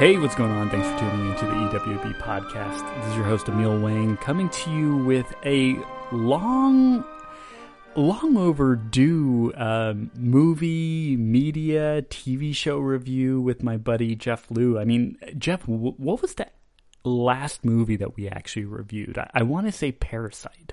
Hey, what's going on? Thanks for tuning into the EWB podcast. This is your host, Emil Wang, coming to you with a long, long overdue um, movie, media, TV show review with my buddy Jeff Liu. I mean, Jeff, w- what was the last movie that we actually reviewed? I, I want to say Parasite.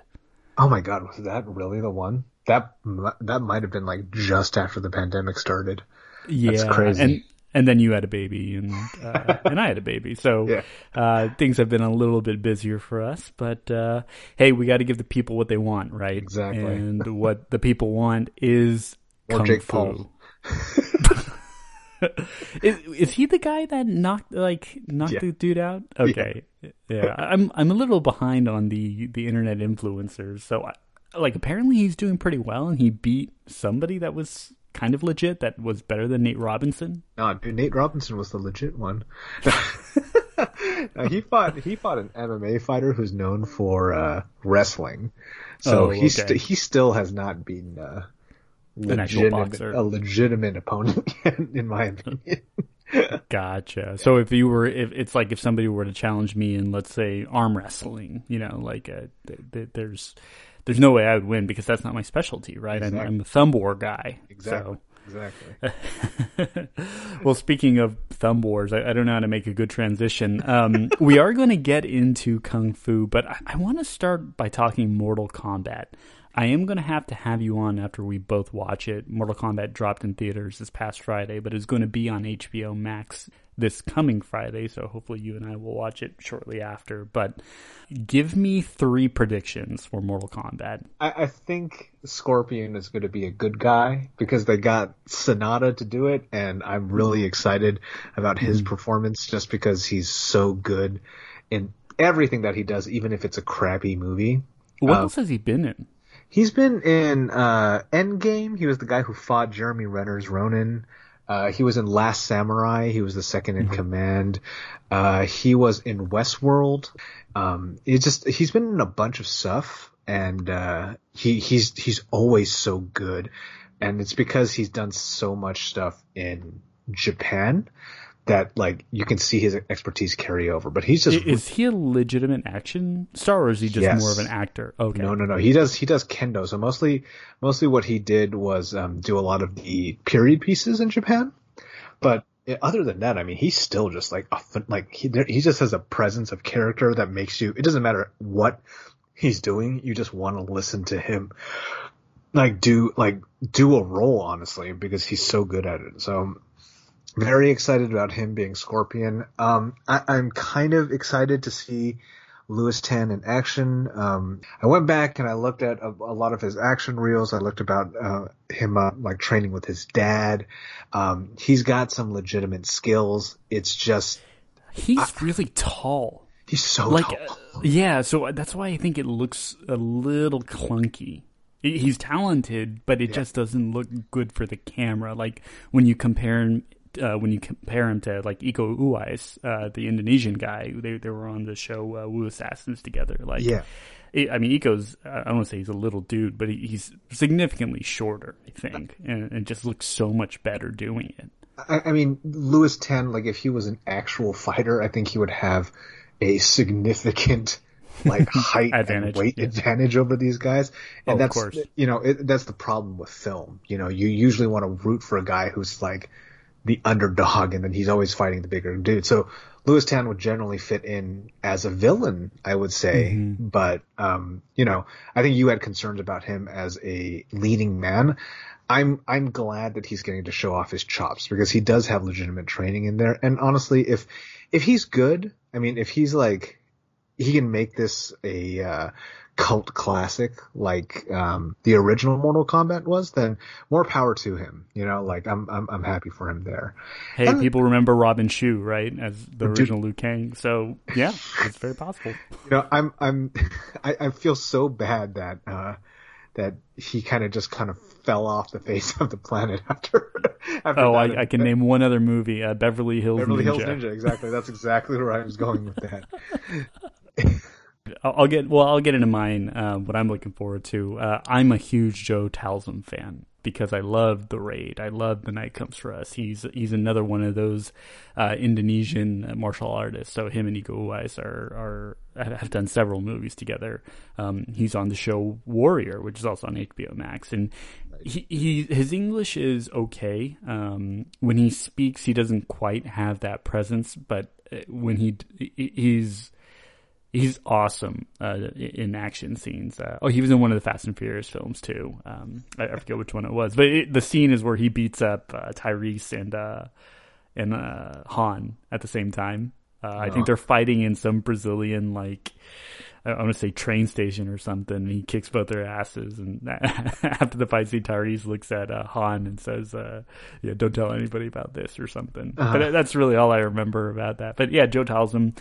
Oh my god, was that really the one? That that might have been like just after the pandemic started. Yeah, That's crazy. And and then you had a baby, and uh, and I had a baby, so Yeah. uh, things have been a little bit busier for us. But uh, hey, we got to give the people what they want, right? Exactly. And what the people want is kung Jake fu. Paul. is, is he the guy that knocked like knocked Yeah. the dude out? Okay, yeah. I'm I'm a little behind on the the internet influencers, so I, like apparently he's doing pretty well, and he beat somebody that was kind of legit that was better than Nate Robinson. No, Nate Robinson was the legit one. He fought he fought an MMA fighter who's known for uh, wrestling, so Oh, he st- okay. he still has not been uh, legitimate, boxer. a legitimate opponent, in my opinion. Gotcha. So if you were, if it's like if somebody were to challenge me in, let's say, arm wrestling, you know, like uh, th- th- there's there's no way I would win because that's not my specialty, right? I'm, I'm a thumb war guy. Exactly. So. Exactly. well, speaking of thumb wars, I, I don't know how to make a good transition. Um, we are going to get into kung fu, but I, I want to start by talking Mortal Kombat. I am going to have to have you on after we both watch it. Mortal Kombat dropped in theaters this past Friday, but it's going to be on HBO Max this coming Friday, so hopefully you and I will watch it shortly after. But give me three predictions for Mortal Kombat. I, I think Scorpion is going to be a good guy because they got Sanada to do it, and I'm really excited about his performance just because he's so good in everything that he does, even if it's a crappy movie. What Uh, else has he been in? He's been in uh, Endgame. He was the guy who fought Jeremy Renner's Ronin. Uh, he was in Last Samurai. He was the 2nd in command. Uh, he was in Westworld. Um, he just he's been in a bunch of stuff, and uh, he he's he's always so good, and it's because he's done so much stuff in Japan that like you can see his expertise carry over. But he's just Is he a legitimate action star, or is he just Yes. more of an actor? Okay. No, no, no. He does he does kendo. So mostly mostly what he did was um, do a lot of the period pieces in Japan. But eh, other than that, I mean, he's still just like a, like he he just has a presence of character that makes you. It doesn't matter what he's doing. You just want to listen to him. Like do like do a role honestly because he's so good at it. So very excited about him being Scorpion. Um, I, I'm kind of excited to see Lewis Tan in action. Um, I went back and I looked at a, a lot of his action reels. I looked about uh, him uh, like training with his dad. Um, he's got some legitimate skills. It's just He's really tall. he's so Like, tall. uh, yeah, so that's why I think it looks a little clunky. He's talented, but it just doesn't look good for the camera. Like when you compare him, uh, when you compare him to like Iko Uwais, uh, the Indonesian guy, they they were on the show uh, Wu Assassins together. Like, Yeah. I I mean, Iko's, I don't want to say he's a little dude, but he, he's significantly shorter, I think, and, and just looks so much better doing it. I, I mean, Lewis Tan, like if he was an actual fighter, I think he would have a significant like height Advantage, and weight yeah. advantage over these guys. And Oh, of that's course. you know it, that's the problem with film. You know, you usually want to root for a guy who's like the underdog, and then he's always fighting the bigger dude. So Lewis Tan would generally fit in as a villain, I would say. Mm-hmm. But um, you know, I think you had concerns about him as a leading man. I'm I'm glad that he's getting to show off his chops because he does have legitimate training in there. And honestly, if if he's good, I mean, if he's like he can make this a uh, cult classic like um, the original Mortal Kombat was, then more power to him. You know, like I'm I'm I'm happy for him there. Hey, And- people remember Robin Shou, right, as the Dude. original Liu Kang. So yeah, it's very possible. You know, I'm I'm I, I feel so bad that uh that he kind of just kind of fell off the face of the planet after. after Oh, that. I, I can name one other movie, uh, Beverly Hills Beverly Ninja. Hills Ninja. Exactly. That's exactly where I was going with that. I'll, get well. I'll get into mine. Uh, what I'm looking forward to. Uh, I'm a huge Joe Taslim fan because I love the raid. I love the night comes for us. He's he's another one of those uh, Indonesian martial artists. So him and Iko Uwais are are have done several movies together. Um, he's on the show Warrior, which is also on HBO Max, and he, he his English is okay. Um, when he speaks, he doesn't quite have that presence, but uh, when he he's he's awesome uh, in action scenes. Uh, oh, he was in one of the Fast and Furious films too. Um, I, forget which one it was, but it, the scene is where he beats up uh, Tyrese and uh, and uh, Han at the same time. Uh, I think they're fighting in some Brazilian like I want to say train station or something. And he kicks both their asses, and after the fight Tyrese looks at uh, Han and says, uh, "Yeah, don't tell anybody about this" or something. Uh-huh. But that's really all I remember about that. But yeah, Joe Taslim,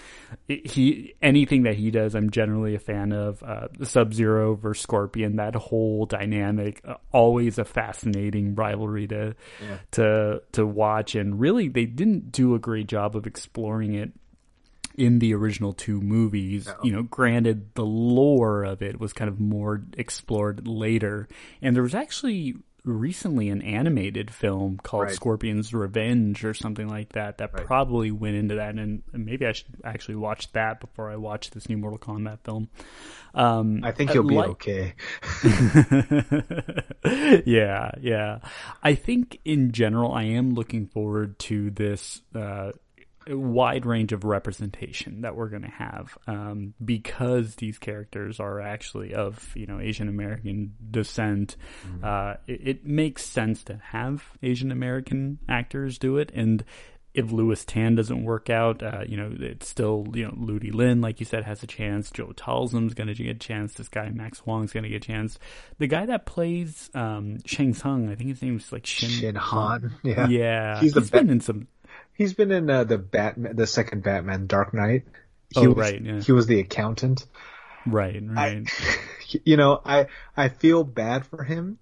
he anything that he does, I'm generally a fan of. Uh, Sub Zero versus Scorpion, that whole dynamic, uh, always a fascinating rivalry to yeah. to to watch, and really they didn't do a great job of exploring it in the original two movies. You know, granted, the lore of it was kind of more explored later, and there was actually recently an animated film called right. Scorpion's Revenge or something like that that right. probably went into that and maybe I should actually watch that before I watch this new Mortal Kombat film. Um, I think you'll be like, okay. yeah, yeah. I think in general I am looking forward to this uh, wide range of representation that we're going to have um, because these characters are actually of you know Asian American descent. Mm-hmm. Uh, it, it, makes sense to have Asian American actors do it, and if Lewis Tan doesn't work out, uh, you know it's still you know Ludi Lin, like you said, has a chance. Joe Taslim's going to get a chance. This guy Max Huang's going to get a chance. The guy that plays um, Shang Tsung, I think his name's like Shin, Chin Han. Yeah, yeah, he's, he's been in some He's been in uh, the Batman, the second Batman, Dark Knight. He oh, was, right. Yeah. He was the accountant. Right, right. I, you know, I I feel bad for him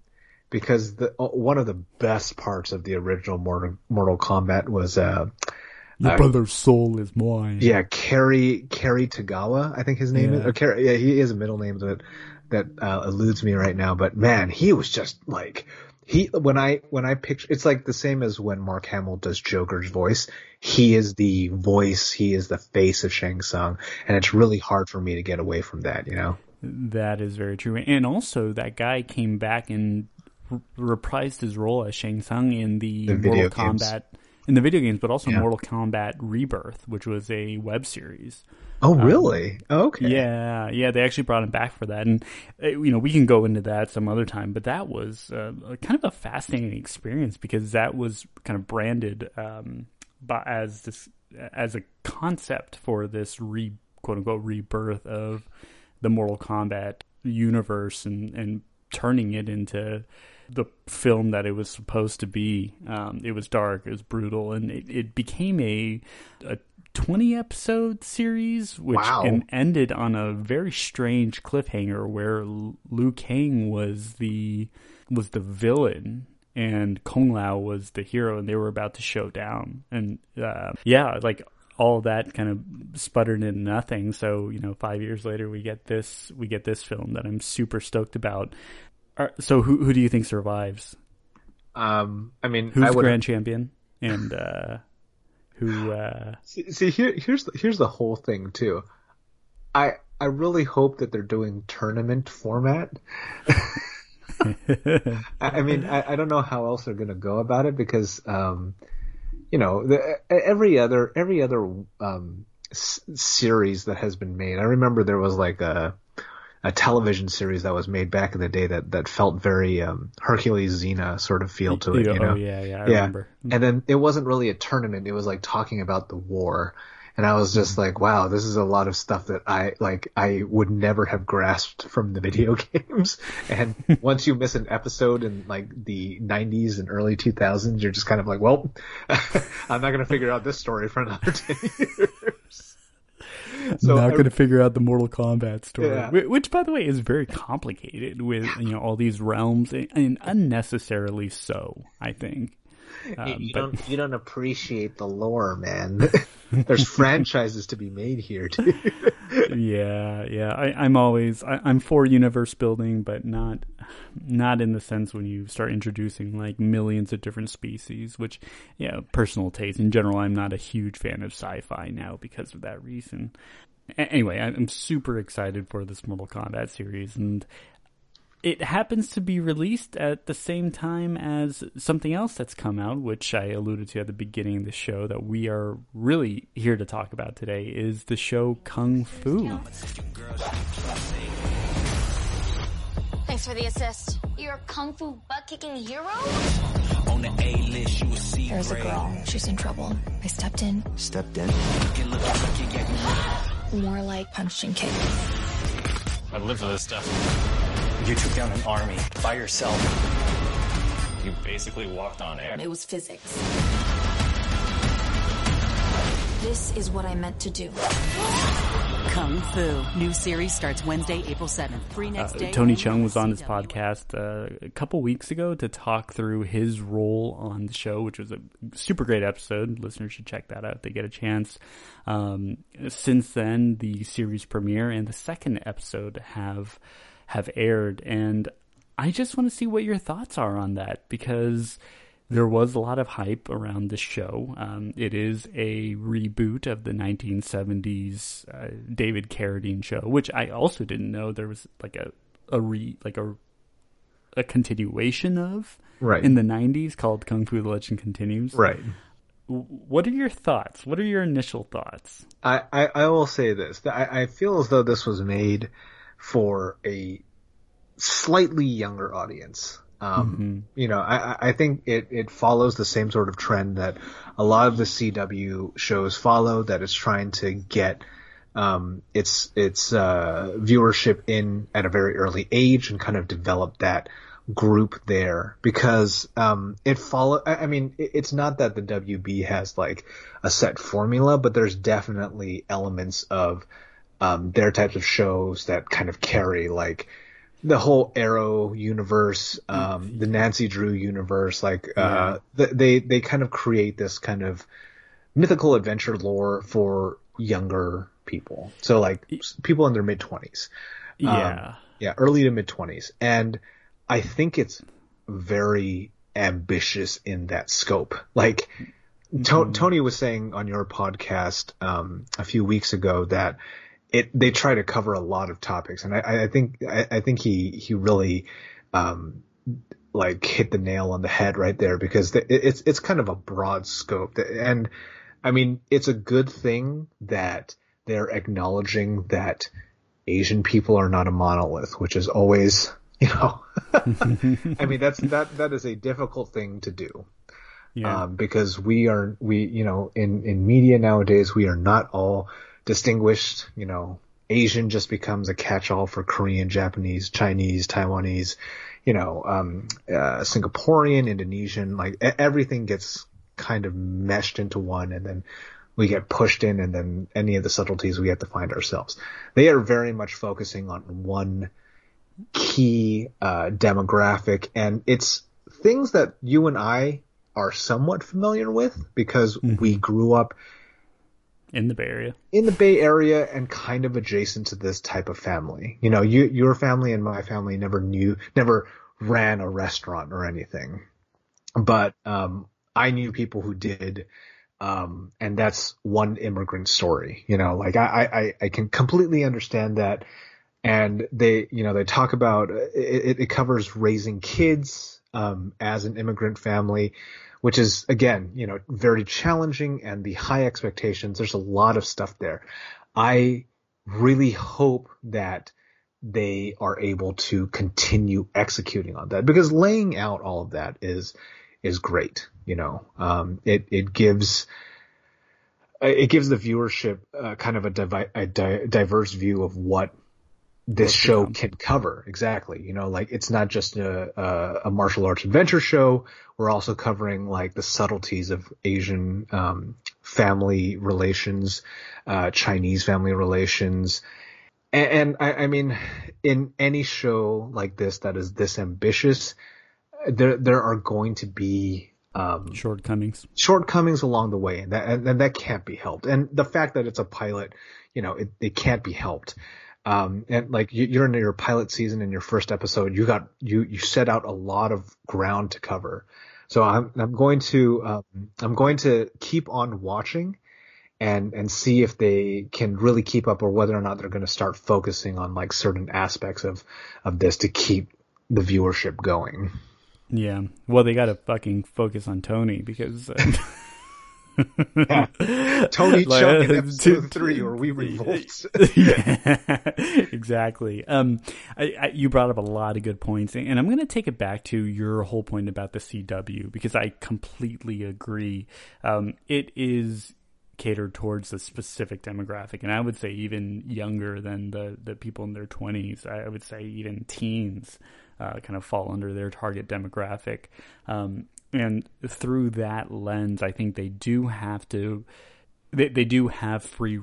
because the one of the best parts of the original Mortal, Mortal Kombat was uh your uh, brother's soul is mine. Yeah, Cary Cary Tagawa, I think his name yeah. is. Or Cary, yeah, he has a middle name that that uh, eludes me right now. But man, he was just like he when I when I picture it's like the same as when Mark Hamill does Joker's voice. He is the voice, he is the face of Shang Tsung, and it's really hard for me to get away from that, you know. That is very true, and also that guy came back and reprised his role as Shang Tsung in the, the Mortal Kombat in the video games, but also yeah. Mortal Kombat Rebirth, which was a web series. Oh, um, really? Um, okay. Yeah, yeah. They actually brought him back for that, and uh, you know we can go into that some other time. But that was uh, kind of a fascinating experience because that was kind of branded um, by, as this as a concept for this re quote unquote rebirth of the Mortal Kombat universe and and turning it into the film that it was supposed to be. Um, it was dark, it was brutal, and it, it became a, a 20 episode series, which wow. ended on a very strange cliffhanger where Liu Kang was the was the villain and Kung Lao was the hero, and they were about to show down. And uh, yeah, like all that kind of sputtered into nothing. So you know, five years later, we get this we get this film that I'm super stoked about. So who who do you think survives? Um, I mean, who's I grand champion and uh, who? Uh... See, see, here here's the, here's the whole thing too. I I really hope that they're doing tournament format. I mean, I, I, don't know how else they're going to go about it because, um, you know, the, every other every other um, s- series that has been made. I remember there was like a a television series that was made back in the day that that felt very um, Hercules Xena sort of feel to it. You know? Oh yeah, yeah, I yeah. remember. And then it wasn't really a tournament; it was like talking about the war. And I was just mm-hmm. like, wow, this is a lot of stuff that I like. I would never have grasped from the video games. And once you miss an episode in like the 90s and early 2000s, you're just kind of like, well, I'm not going to figure out this story for another 10 years so not going to figure out the Mortal Kombat story, yeah. which, by the way, is very complicated with you know all these realms and unnecessarily so. I think. Um, you, but- don't you don't appreciate the lore, man. There's franchises to be made here, too. yeah, yeah. I, I'm always I, I'm for universe building, but not not in the sense when you start introducing like millions of different species. Which, yeah, personal taste in general. I'm not a huge fan of sci-fi now because of that reason. Anyway, I'm super excited for this Mortal Kombat series, and it happens to be released at the same time as something else that's come out, which I alluded to at the beginning of the show that we are really here to talk about today is the show Kung Fu. Thanks for the assist. You're a kung fu butt kicking hero? On the A list, you will see There's a girl. She's in trouble. I stepped in. Stepped in. More like punched and kicked. I live for this stuff. You took down an army by yourself. You basically walked on air. It was physics. This is what I meant to do. Kung Fu. New series starts Wednesday, April 7th. Free Uh, next day. Tony Chung was on this podcast uh, a couple weeks ago to talk through his role on the show, which was a super great episode. Listeners should check that out if they get a chance. Um, since then, the series premiere and the second episode have have aired, and I just want to see what your thoughts are on that because there was a lot of hype around the show. Um, it is a reboot of the 1970s uh, David Carradine show, which I also didn't know there was like a a re like a a continuation of Right. in the 90s called Kung Fu: The Legend Continues. Right. What are your thoughts? What are your initial thoughts? I, I, I will say this. I, I feel as though this was made for a slightly younger audience. Um, You know, I, I- think it, it follows the same sort of trend that a lot of the CW shows follow, that it's trying to get um, its its uh, viewership in at a very early age and kind of develop that group there because um, it follow. I I mean, it- it's not that the WB has like a set formula, but there's definitely elements of um, their types of shows that kind of carry like the whole Arrow universe, um, the Nancy Drew universe, like uh, th- they they kind of create this kind of mythical adventure lore for younger people. So like people in their mid twenties, Yeah. yeah, early to mid twenties, and I think it's very ambitious in that scope. Like To- Tony was saying on your podcast um, a few weeks ago that it they try to cover a lot of topics, and I, I think I, I think he he really um, like hit the nail on the head right there because it's it's kind of a broad scope, and I mean it's a good thing that they're acknowledging that Asian people are not a monolith, which is always you know I mean that's that that is a difficult thing to do. Yeah. um, because we are we you know in in media nowadays we are not all distinguished you know asian just becomes a catch-all for korean japanese chinese taiwanese you know um uh, singaporean indonesian like everything gets kind of meshed into one and then we get pushed in and then any of the subtleties we have to find ourselves. They are very much focusing on one key uh, demographic, and it's things that you and I are somewhat familiar with because we grew up in the Bay Area. in the Bay Area and kind of adjacent to this type of family. You know, you, your family and my family never knew, never ran a restaurant or anything, but um, I knew people who did. Um, and that's one immigrant story, you know, like I, I, I can completely understand that. And they, you know, they talk about it, it covers raising kids, um, as an immigrant family, which is again, you know, very challenging and the high expectations. There's a lot of stuff there. I really hope that they are able to continue executing on that because laying out all of that is is great. You know, um, it it gives it gives the viewership uh, kind of a, divi- a di- diverse view of what this show can cover exactly. You know, like it's not just a, a a martial arts adventure show. We're also covering like the subtleties of Asian um, family relations, uh, Chinese family relations, and, and I, I mean, in any show like this that is this ambitious, there there are going to be um, Shortcomings. shortcomings along the way, and that and, and that can't be helped. And the fact that it's a pilot, you know, it, it can't be helped. Um, and like you, you're in your pilot season in your first episode, you got you you set out a lot of ground to cover. So I'm I'm going to um, I'm going to keep on watching and and see if they can really keep up or whether or not they're going to start focusing on like certain aspects of of this to keep the viewership going. Yeah. Well, they got to fucking focus on Tony because. Uh, Tony Like, Chuck in uh, episode to- three, or we revolt. yeah, exactly. Um, I, I, you brought up a lot of good points, and I'm going to take it back to your whole point about the CW because I completely agree. Um, it is catered towards a specific demographic, and I would say even younger than the the people in their 20s. I would say even teens uh, kind of fall under their target demographic. Um, and through that lens, I think they do have to they, they do have free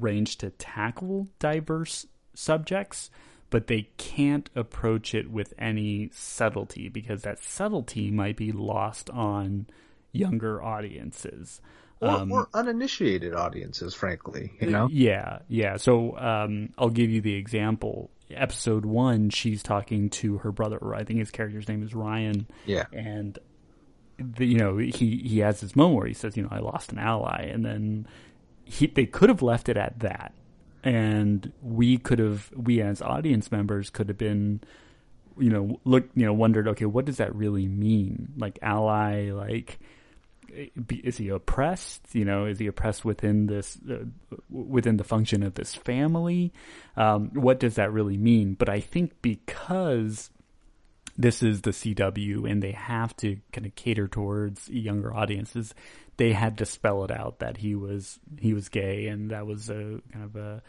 range to tackle diverse subjects, but they can't approach it with any subtlety because that subtlety might be lost on younger audiences. or, or uninitiated audiences, frankly. You know, Yeah, yeah. So um, I'll give you the example. Episode one, she's talking to her brother, I think his character's name is Ryan. Yeah. And the, you know he he has this moment where he says, you know, I lost an ally, and then he they could have left it at that, and we could have we as audience members could have been you know look you know wondered okay what does that really mean? Like ally like is he oppressed? You know is he oppressed within this uh, within the function of this family? Um, what does that really mean? But i think because this is the CW and they have to kind of cater towards younger audiences. They had to spell it out that he was he was gay and that was a kind of a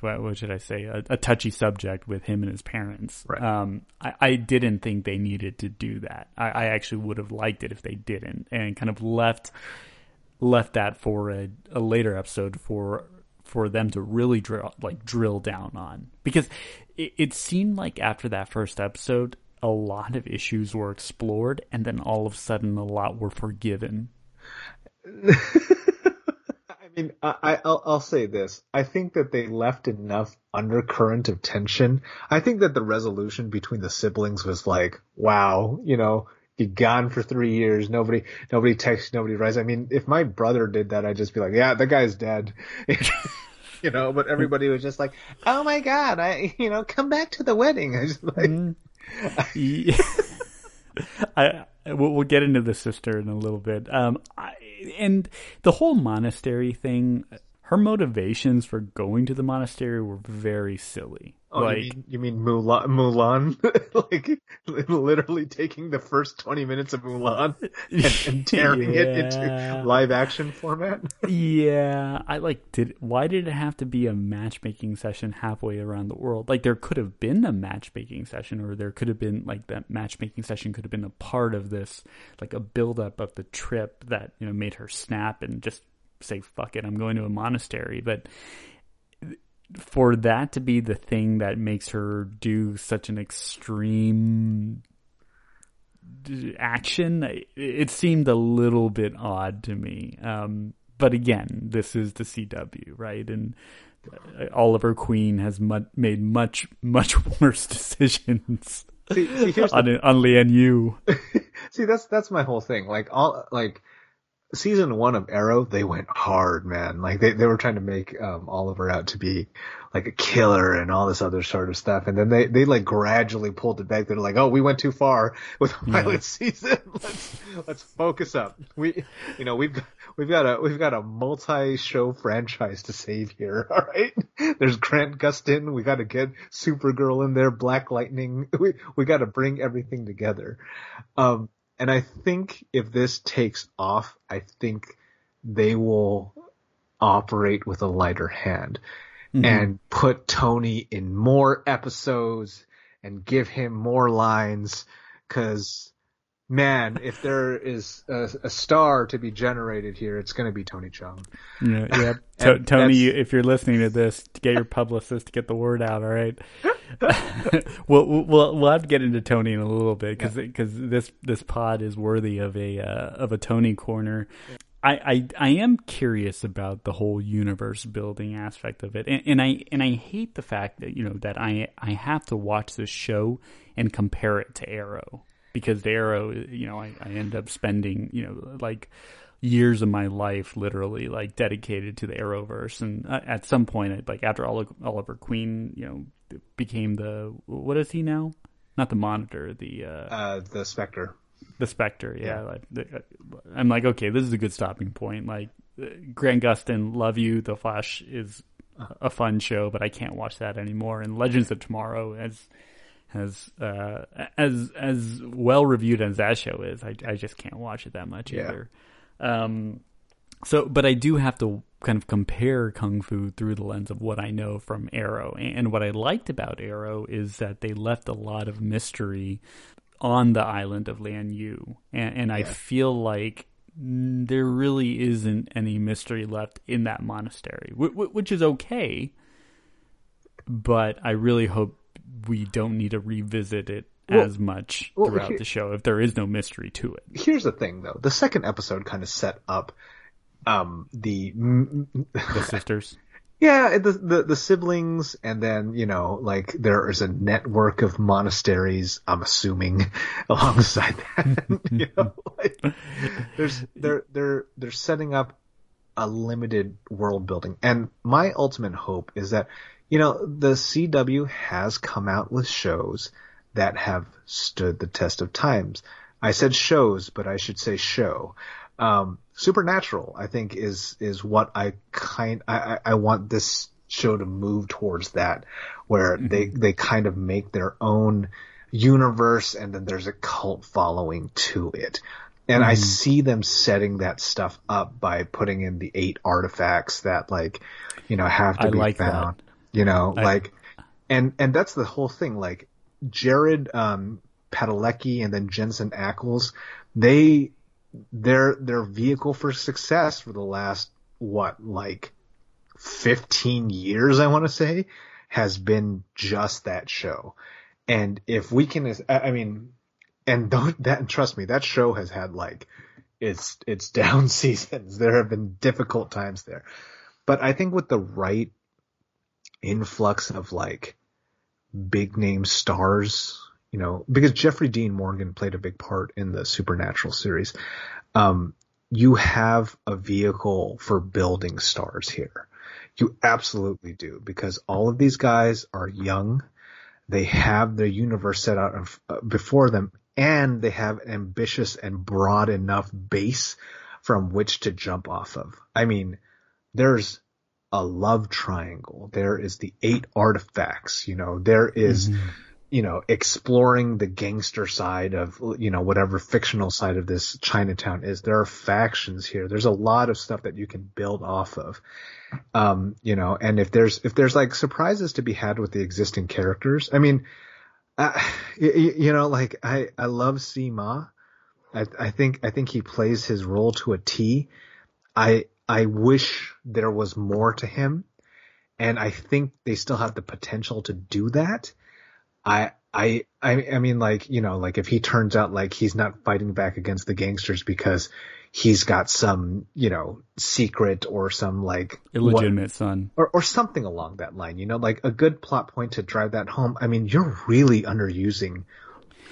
what, what should I say a, a touchy subject with him and his parents. Right. Um, I, I didn't think they needed to do that. I, I actually would have liked it if they didn't and kind of left left that for a, a later episode for for them to really drill like drill down on because it, it seemed like after that first episode a lot of issues were explored and then all of a sudden a lot were forgiven I mean, I, I- I'll, I'll say this. I think that they left enough undercurrent of tension. I think that the resolution between the siblings was like, wow, you know, you're gone for three years. Nobody, nobody texts, nobody writes. I mean, if my brother did that, I'd just be like, yeah, the guy's dead. you know, but everybody was just like, oh my God, I, you know, come back to the wedding. I just like, Yeah. I we'll, we'll get into the sister in a little bit. Um, I, and the whole monastery thing, her motivations for going to the monastery were very silly. Oh, like, you mean you mean Mulan? Mulan, like literally taking the first twenty minutes of Mulan and, and tearing it into live action format. yeah, I like did. Why did it have to be a matchmaking session halfway around the world? Like there could have been a matchmaking session, or there could have been like that matchmaking session could have been a part of this, like a buildup of the trip that you know made her snap and just say fuck it, I'm going to a monastery. But for that to be the thing that makes her do such an extreme action, it, seemed a little bit odd to me. Um, but again, this is the CW, right? And uh, Oliver Queen has mu- made much, much worse decisions See, see, here's the on, on Lian Yu. See, that's that's my whole thing. Like all like season one of Arrow, they went hard, man. Like they they were trying to make um, Oliver out to be like a killer and all this other sort of stuff, and then they they like gradually pulled it back. They're like, oh, we went too far with the pilot season. Let's let's focus up. We you know we've got, we've got a we've got a multi show franchise to save here. All right, there's Grant Gustin. We got to get Supergirl in there, Black Lightning. We we got to bring everything together. Um, and I think if this takes off, I think they will operate with a lighter hand mm-hmm. and put Tony in more episodes and give him more lines. Cause man, if there is a, a star to be generated here, it's going to be Tony Chung. Yeah, yeah. And Tony, if you're listening to this, to get your publicist to get the word out. All right. we'll, we'll we'll have to get into Tony in a little bit because because this this pod is worthy of a uh, of a Tony corner. I, I I am curious about the whole universe building aspect of it, and, and I and I hate the fact that you know that I I have to watch this show and compare it to Arrow because the Arrow, you know, I, I end up spending you know like years of my life literally like dedicated to the Arrowverse, and uh, at some point, like after Oliver Queen, you know, became the what is he now? Not the Monitor, the uh, Uh, the Spectre. the Spectre. Yeah, like the, I'm like, okay, this is a good stopping point. Like uh, Grant Gustin, love you. The Flash is a fun show, but I can't watch that anymore. And Legends of Tomorrow has has uh, as as well reviewed as that show is. I I just can't watch it that much Yeah. either. Um, so, but I do have to kind of compare Kung Fu through the lens of what I know from Arrow. And what I liked about Arrow is that they left a lot of mystery on the island of Lian Yu. And, and I feel like there really isn't any mystery left in that monastery, wh- wh- which is okay. But I really hope we don't need to revisit it Well- as much well, throughout here- the show if there is no mystery to it. Here's the thing, though. The second episode kind of set up um, the The sisters. Yeah, the, the the siblings, and then you know, like there is a network of monasteries. I'm assuming alongside that, you know, like, there's they're they're they're setting up a limited world building, and my ultimate hope is that you know the CW has come out with shows that have stood the test of times. I said shows, but I should say show. Um, Supernatural, I think, is is what I kind I, I want this show to move towards that, where they they kind of make their own universe, and then there's a cult following to it. And I see them setting that stuff up by putting in the eight artifacts that like, you know, have to I be like that. You know, I- like, and and that's the whole thing. Like, Jared um, Padalecki and then Jensen Ackles, they their their vehicle for success for the last what like 15 years I want to say has been just that show. And if we can I I mean and don't that trust me that show has had like its its down seasons. There have been difficult times there. But I think with the right influx of like big name stars, you know, because Jeffrey Dean Morgan played a big part in the Supernatural series. Um, you have a vehicle for building stars here. You absolutely do because all of these guys are young. They have their universe set out uh, before them and they have an ambitious and broad enough base from which to jump off of. I mean, there's a love triangle. There is the eight artifacts. You know, there is, you know, exploring the gangster side of, you know, whatever fictional side of this Chinatown is. There are factions here. There's a lot of stuff that you can build off of. Um, you know, and if there's, if there's like surprises to be had with the existing characters, I mean, uh, you, you know, like I, I love Tzi Ma. I, I think, I think he plays his role to a T. I, I wish there was more to him. And I think they still have the potential to do that. I, I, I, I mean, like, you know, like if he turns out like he's not fighting back against the gangsters because he's got some, you know, secret or some like what- Illegitimate son. or, or something along that line, you know, like a good plot point to drive that home. I mean, you're really underusing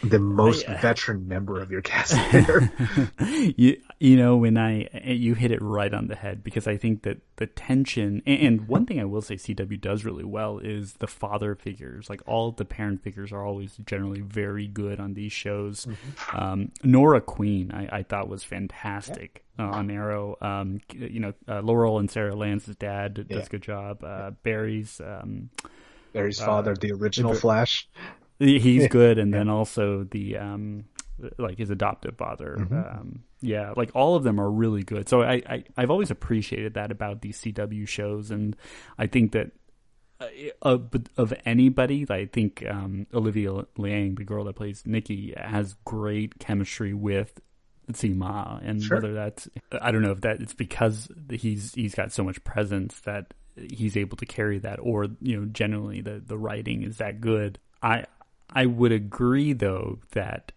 the most uh, veteran member of your cast here. you you know when I you hit it right on the head because I think that the tension and, one thing I will say CW does really well is the father figures like all the parent figures are always generally very good on these shows. Um, Nora Queen I, I thought was fantastic uh, on Arrow. Um, you know uh, Laurel and Sarah Lance's dad does Yeah. a good job. Uh, Barry's um, Barry's father, the original Flash. he's good and then also the um like his adoptive father Mm-hmm. Yeah like all of them are really good so I, I i've always appreciated that about these cw shows and i think that uh, but of anybody, I think um, Olivia Liang, the girl that plays Nikki, has great chemistry with Tzi Ma, and Sure. whether that's I don't know if that it's because he's he's got so much presence that he's able to carry that, or you know, generally the the writing is that good. I I would agree though that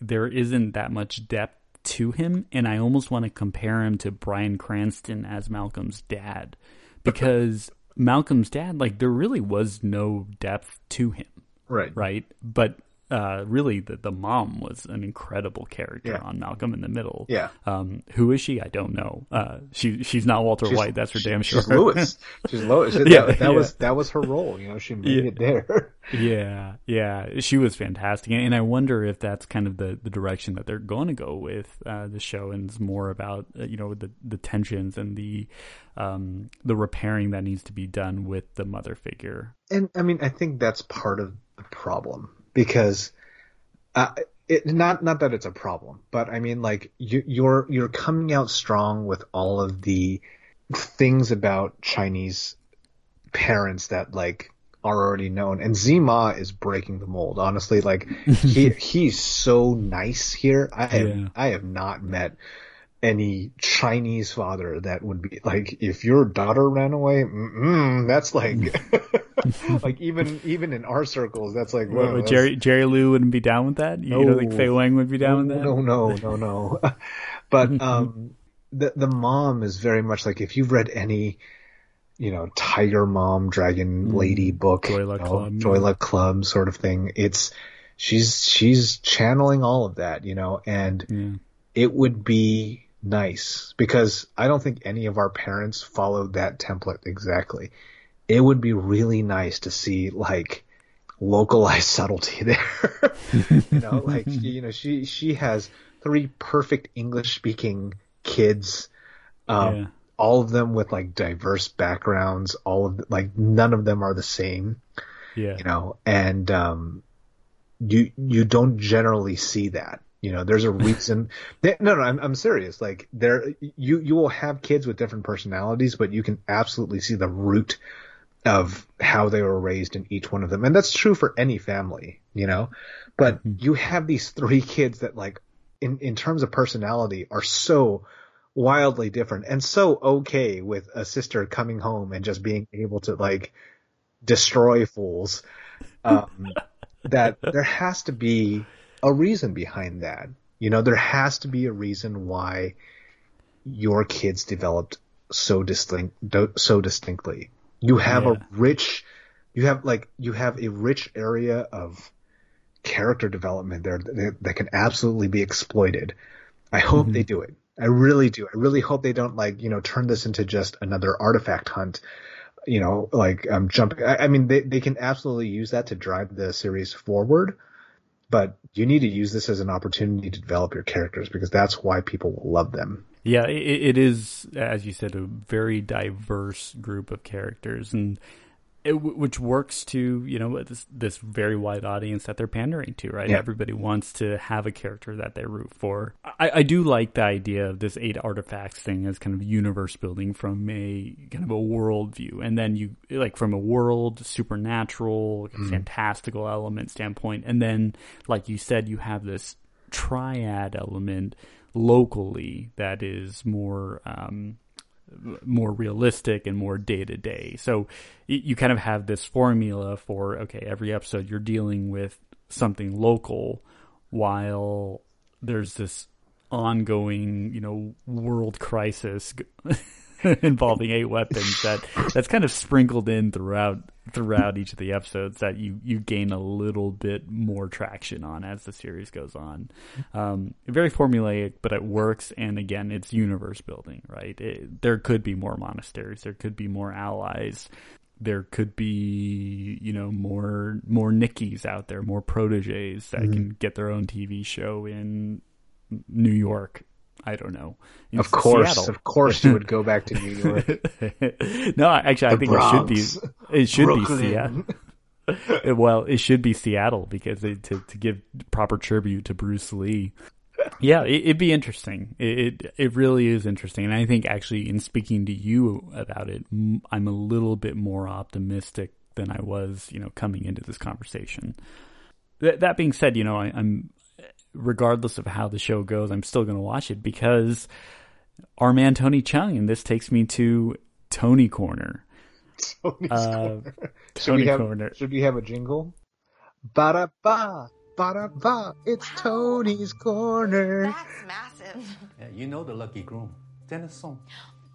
there isn't that much depth to him, and I almost want to compare him to Bryan Cranston as Malcolm's dad, because Malcolm's dad, like, there really was no depth to him, Right. right? But uh, really, the the mom was an incredible character Yeah. on Malcolm in the Middle. Yeah. Um, who is she? I don't know. Uh, she she's not Walter She's- White. That's for she- damn sure. She's Lewis. She's Lois. That, Yeah, that yeah. was that was her role. You know, she made Yeah. it there. Yeah, yeah, she was fantastic, and I wonder if that's kind of the, the direction that they're going to go with uh, the show, and it's more about uh, you know the the tensions and the um, the repairing that needs to be done with the mother figure. And I mean, I think that's part of the problem because, uh, it, not not that it's a problem, but I mean, like you, you're you're coming out strong with all of the things about Chinese parents that like are already known, and Tzi Ma is breaking the mold. Honestly, like he he's so nice here. I have Yeah. I have not met any Chinese father that would be like, if your daughter ran away, that's like, like even even in our circles, that's like, What, whoa, what, that's- Jerry Jerry Lou wouldn't be down with that. You don't think No. Fei Wang would be down with that? No, no, no, no. but um, the the mom is very much like if you've read any, you know, Tiger Mom, Dragon Lady book. Joy you Luck know, Club, Club sort of thing. It's she's she's channeling all of that, you know, and Yeah. it would be nice because I don't think any of our parents followed that template exactly. It would be really nice to see like localized subtlety there. you know, like she, you know, she she has three perfect English speaking kids. Um, Yeah. all of them with like diverse backgrounds, all of like none of them are the same Yeah, you know, and um, you you don't generally see that. You know, there's a reason. no, no, I'm I'm serious. Like there, you you will have kids with different personalities, but you can absolutely see the root of how they were raised in each one of them, and that's true for any family. You know, but you have these three kids that like, in in terms of personality, are so wildly different and so okay with a sister coming home and just being able to like destroy fools um, that there has to be a reason behind that. You know, there has to be a reason why your kids developed so distinct, so distinctly. You have Yeah. a rich, you have like, you have a rich area of character development there that, that can absolutely be exploited. I hope they do it. I really do. I really hope they don't like, you know, turn this into just another artifact hunt you know, like um, jump. I, I mean, they they can absolutely use that to drive the series forward, but you need to use this as an opportunity to develop your characters because that's why people will love them. Yeah, it, it is, as you said, a very diverse group of characters, and it, which works to you know this this very wide audience that they're pandering to, right? Yeah. Everybody wants to have a character that they root for. I, I do like the idea of this eight artifacts thing as kind of universe building from a kind of a world view, and then you like from a world supernatural, fantastical element standpoint, and then like you said, you have this triad element locally that is more um, more realistic and more day to day. So you kind of have this formula for okay, every episode you're dealing with something local, while there's this ongoing, you know, world crisis involving eight weapons that that's kind of sprinkled in throughout throughout each of the episodes that you you gain a little bit more traction on as the series goes on. Um, very formulaic, but it works. And again, it's universe building, right? It, there could be more monasteries, there could be more allies, there could be you know more more Nickies out there, more proteges that can get their own TV show in New York. I don't know. Of course, Seattle. of course, you would go back to New York. no, actually, I The think it should be. It should Brooklyn. be Seattle. well, it should be Seattle because it, to to give proper tribute to Bruce Lee. yeah, it, it'd be interesting. It, it it really is interesting, and I think actually, in speaking to you about it, I'm a little bit more optimistic than I was, you know, coming into this conversation. Th- that being said, you know, I, I'm regardless of how the show goes, I'm still going to watch it because our man Tony Chung, and this takes me to Tony Corner. Tony's Uh, corner. Should Tony we have, Corner. Should we have a jingle? Ba da ba, ba da ba. It's Tony's corner. That's massive. Yeah, you know the lucky groom. Dennis Soong.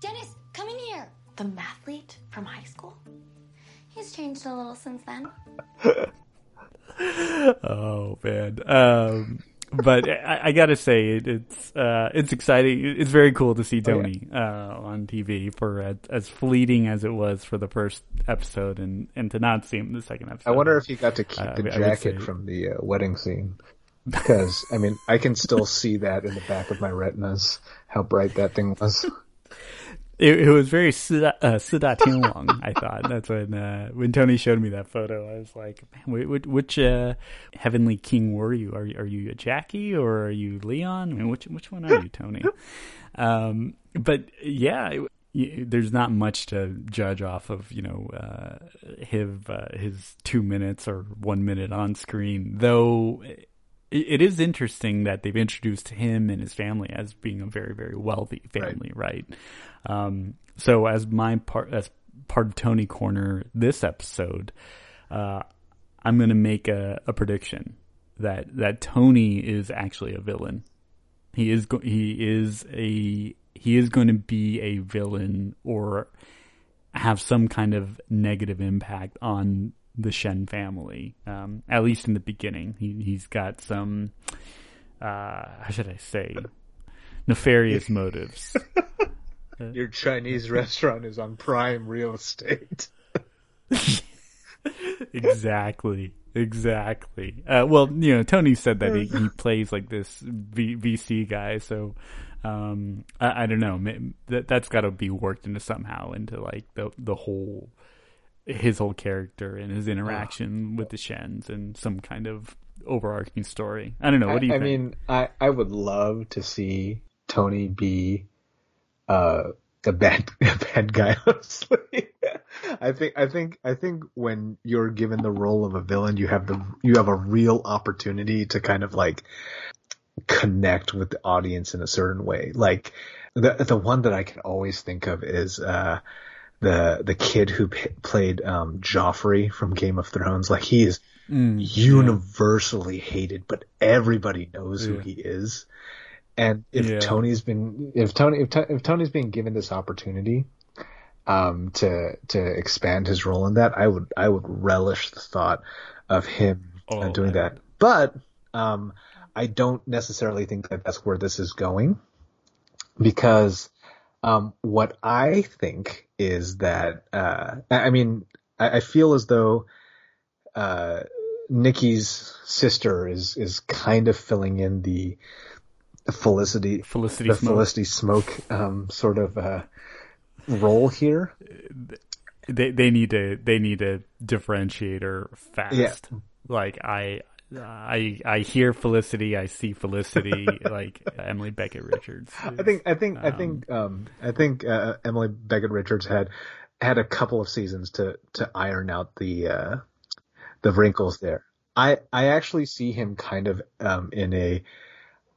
Dennis, come in here. The mathlete from high school? He's changed a little since then. Oh man. Um, but I, I gotta say it, it's uh, it's exciting. It's very cool to see Tony uh, on TV for as, as fleeting as it was for the first episode, and, and to not see him the second episode. I wonder if he got to keep Uh, the jacket from the uh, wedding scene. Because, I mean, I can still see that in the back of my retinas, how bright that thing was. It, it was very Sida, uh, Tianwang. I thought that's when uh, when Tony showed me that photo. I was like, man, which, which uh, heavenly king were you? Are you are you a Jackie or are you Leon? I mean, which which one are you, Tony? Um, but yeah, it, there's not much to judge off of, you know, uh, his uh, his two minutes or one minute on screen. Though it, is interesting that they've introduced him and his family as being a very very wealthy family, right? Um, so as my part as part of Tony Corner this episode, uh, I'm going to make a, a prediction that that Tony is actually a villain. He is go- he is a he is going to be a villain or have some kind of negative impact on the Shen family. Um, at least in the beginning, he he's got some uh, how should I say nefarious motives. Your Chinese restaurant is on prime real estate. exactly exactly uh, well you know tony said that he, he plays like this v- vc guy so um i, I don't know that that's got to be worked into somehow into like the the whole his whole character and his interaction with the shens and some kind of overarching story i don't know what do you I, I mean, I, I would love to see Tony be uh, a bad a bad guy. Honestly, I think I think I think when you're given the role of a villain, you have the you have a real opportunity to kind of like connect with the audience in a certain way. Like the the one that I can always think of is uh, the the kid who p- played um, Joffrey from Game of Thrones. Like he is universally hated, but everybody knows who he is. And if Yeah. Tony's been, if Tony, if, if Tony's being given this opportunity, um, to, to expand his role in that, I would, I would relish the thought of him Oh, doing I that. But, um, I don't necessarily think that that's where this is going because, um, what I think is that, uh, I mean, I, I feel as though, uh, Nikki's sister is, is kind of filling in the, Felicity, Felicity the Smoak. Felicity Smoak, um, sort of, uh, role here. they they need to they need to differentiate her fast. Yeah. Like I I I hear Felicity, I see Felicity, like Emily Bett Rickards. I think, I think, I think, um, I think, uh, Emily Bett Rickards had, had a couple of seasons to, to iron out the, uh, the wrinkles there. I, I actually see him kind of, um, in a,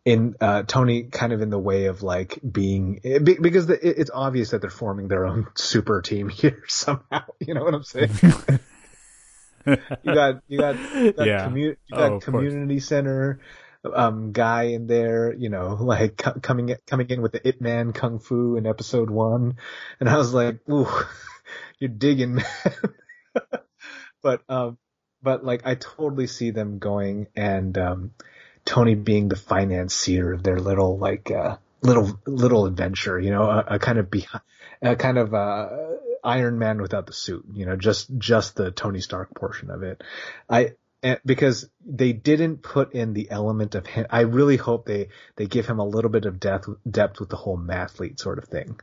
in, uh, Tony kind of in the way of like being, because the, it's obvious that they're forming their own super team here somehow. You know what I'm saying? You got, you got, you got, Yeah. commu- you Oh, got course. community center, um, guy in there, you know, like co- coming in, coming in with the Ip Man Kung Fu in episode one. And I was like, ooh, you're digging, man. but, um, but like I totally see them going and, um, Tony being the financier of their little, like, uh, little, little adventure, you know, a, a kind of behind, a kind of, uh, Iron Man without the suit, you know, just, just the Tony Stark portion of it. I, and because they didn't put in the element of him. I really hope they they give him a little bit of depth depth with the whole mathlete sort of thing.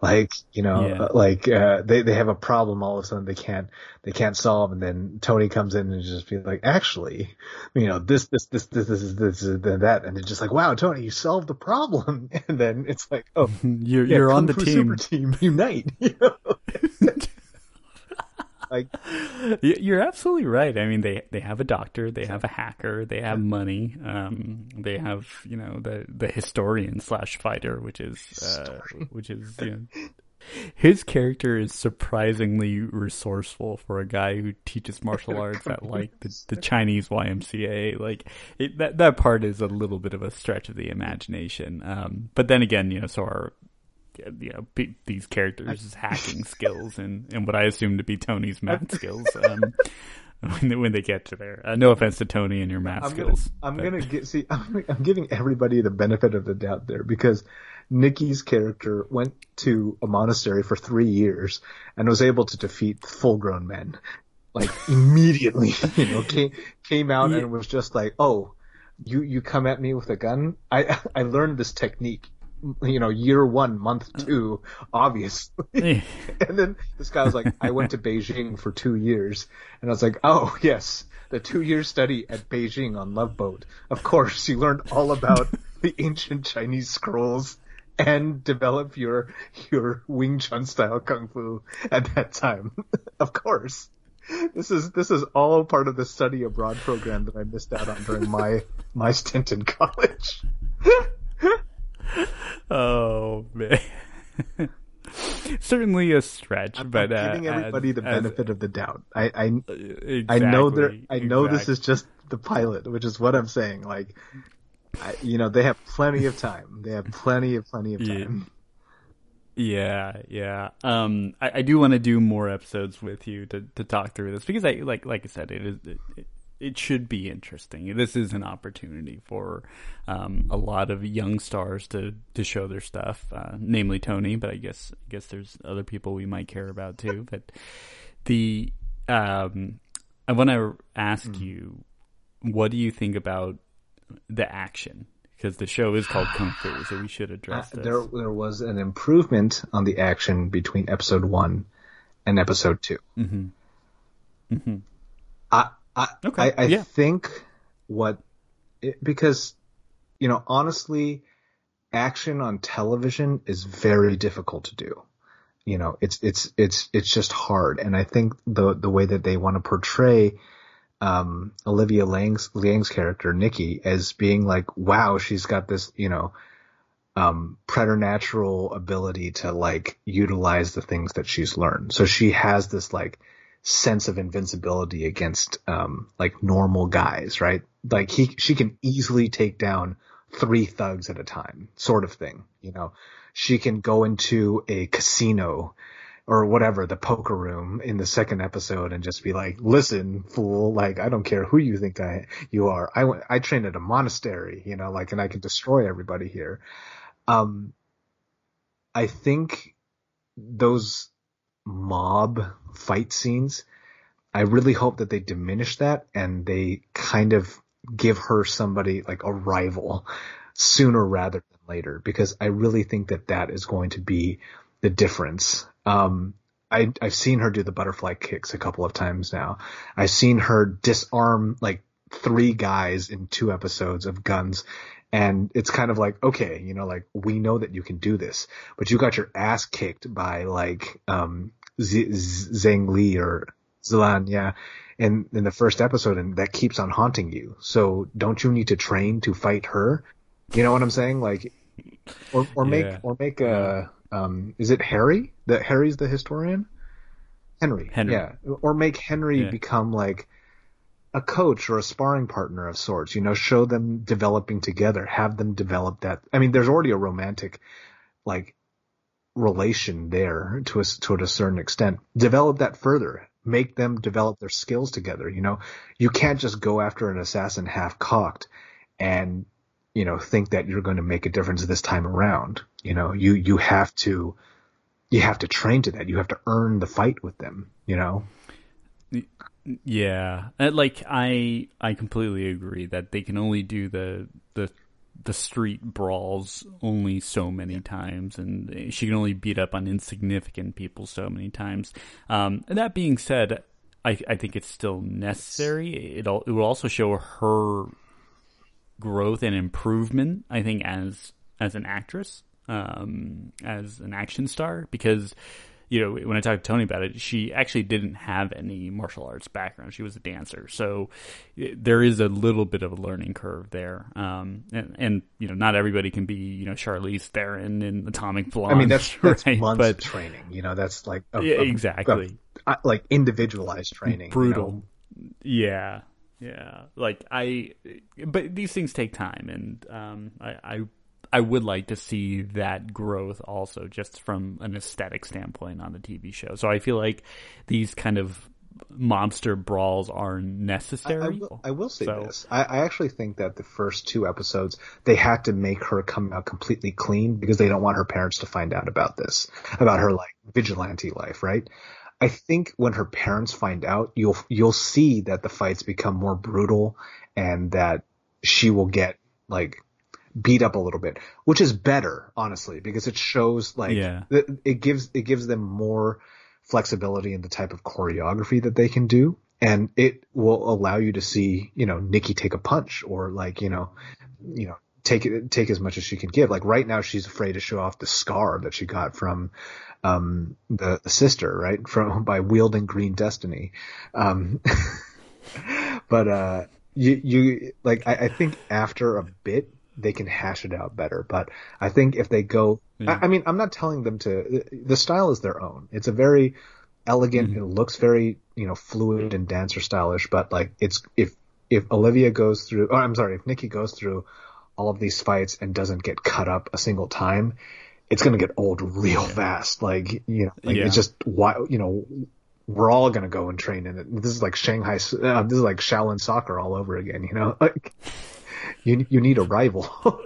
Like you know, Yeah. uh, like uh, they they have a problem all of a sudden they can't they can't solve, and then Tony comes in and just be like, actually, you know, this this this this this this, this, this that, and it's just like, wow, Tony, you solved the problem, and then it's like, oh, You're yeah, you're on the team. Super team unite. You know? Like You're absolutely right. I mean, they they have a doctor, they have a hacker, they have money, um, they have you know the the historian slash fighter, which is uh, which is you know, his character is surprisingly resourceful for a guy who teaches martial arts at like the, the Chinese YMCA. Like it, that that part is a little bit of a stretch of the imagination. Um, but then again, you know, so are you know pe- these characters' hacking skills and, and what I assume to be Tony's math skills um, when they, when they get to there. Uh, no offense to Tony and your math I'm gonna, skills. I'm but- gonna get see. I'm, I'm giving everybody the benefit of the doubt there because Nikki's character went to a monastery for three years and was able to defeat full-grown men, like immediately. You know, came came out and was just like, "Oh, you you come at me with a gun? I I learned this technique." You know, year one, month uh. two, obviously. And then this guy was like, I went to Beijing for two years. And I was like, oh, yes, the two year study at Beijing on Love Boat. Of course, you learned all about the ancient Chinese scrolls and develop your, your Wing Chun style Kung Fu at that time. of course. This is, this is all part of the study abroad program that I missed out on during my, my stint in college. Oh man. Certainly a stretch, I'm but uh, giving everybody as- the as- benefit of the doubt. I, I, exactly, I know there. I know this is just the pilot, which is what I'm saying. Like, I, you know, they have plenty of time. They have plenty of plenty of Yeah. time. Yeah, yeah. Um, I, I do want to do more episodes with you to, to talk through this because I like like I said, it is it, it should be interesting. This is an opportunity for um, a lot of young stars to, to show their stuff, uh, namely Tony. But I guess I guess there's other people we might care about too. But the um, I want to ask Hmm. you, what do you think about the action? Because the show is called Kung Fu, so we should Uh, address this. there, there was an improvement on the action between episode one and episode 2 Mm-hmm. Mm-hmm. I, I, Okay, I, I yeah. think what, it, because, you know, honestly, action on television is very difficult to do. You know, it's, it's, it's, it's just hard. And I think the, the way that they want to portray, um, Olivia Liang's, Liang's character, Nikki, as being like, wow, she's got this, you know, um, preternatural ability to like utilize the things that she's learned. So she has this like sense of invincibility against, um, like normal guys, right? Like he, she can easily take down three thugs at a time, sort of thing, you know? She can go into a casino or whatever, the poker room in the second episode and just be like, listen, fool, like, I don't care who you think I, you are. I went, I trained at a monastery, you know, like, and I can destroy everybody here. Um, I think those mob fight scenes, I really hope that they diminish that and they kind of give her somebody like a rival sooner rather than later because I really think that that is going to be the difference. Um, I, I've seen her do the butterfly kicks a couple of times now. I've seen her disarm like three guys in two episodes of guns. And it's kind of like, okay, you know, like we know that you can do this, but you got your ass kicked by like, um, Z- Zhang Li or Zhilan, yeah, in, in the first episode and that keeps on haunting you. So don't you need to train to fight her? You know what I'm saying? Like, or, or make, Yeah. or make a, um, is it Harry? That Harry's the historian? Henry. Henry. Yeah. Or make Henry Yeah. become like a coach or a sparring partner of sorts, you know, show them developing together, have them develop that. I mean, there's already a romantic, like, relation there to a, to a certain extent. Develop that further. Make them develop their skills together. You know, you can't just go after an assassin half cocked and, you know, think that you're going to make a difference this time around. You know, you, you have to, you have to train to that. You have to earn the fight with them, you know? Yeah, Uh, like I I completely agree that they can only do the the the street brawls only so many times, and she can only beat up on insignificant people so many times. Um, and that being said, I I think it's still necessary. It it will also show her growth and improvement. I think as as an actress, um, as an action star, because you know, when I talked to Tony about it, she actually didn't have any martial arts background. She was a dancer, so there is a little bit of a learning curve there. Um, and, and you know, not everybody can be you know Charlize Theron in Atomic Blonde. I mean, that's that's right? months but, of training. You know, that's like a, yeah, exactly a- like individualized training. you brutal. know? Yeah, yeah. Like I, but these things take time, and um, I, I, I would like to see that growth also, just from an aesthetic standpoint on the TV show. So I feel like these kind of monster brawls are I, necessary. I will, I will say So- this. I, I actually think that the first two episodes they had to make her come out completely clean because they don't want her parents to find out about this, about her like vigilante life, right? I think when her parents find out, you'll you'll see that the fights become more brutal and that she will get like beat up a little bit, which is better, honestly, because it shows like Yeah. it, it gives it gives them more flexibility in the type of choreography that they can do, and it will allow you to see, you know, Nikki take a punch or like, you know, you know, take it take as much as she can give. Like right now, she's afraid to show off the scar that she got from um the, the sister, right, from by wielding green destiny. Um, but uh, you you like I, I think after a bit they can hash it out better. But I think if they go, I, I mean, I'm not telling them to. The style is their own. It's a very elegant. It looks very you know fluid and dancer stylish. But like it's if if Olivia goes through, oh, I'm sorry, if Nikki goes through all of these fights and doesn't get cut up a single time, it's gonna get old real fast. Like you know, like Yeah. it's just why you know. We're all gonna go and train in it. This is like Shanghai. Uh, this is like Shaolin soccer all over again. You know, like you you need a rival.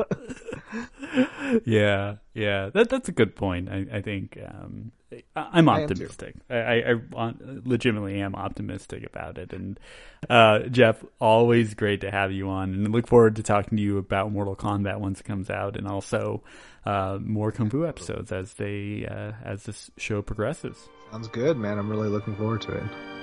yeah, yeah, that that's a good point. I, I think um, I, am optimistic. I, I, I want- legitimately am optimistic about it. And uh, Jeff, always great to have you on, and look forward to talking to you about Mortal Kombat once it comes out, and also uh, more Kung Fu episodes as they uh, as this show progresses. Sounds good, man. I'm really looking forward to it.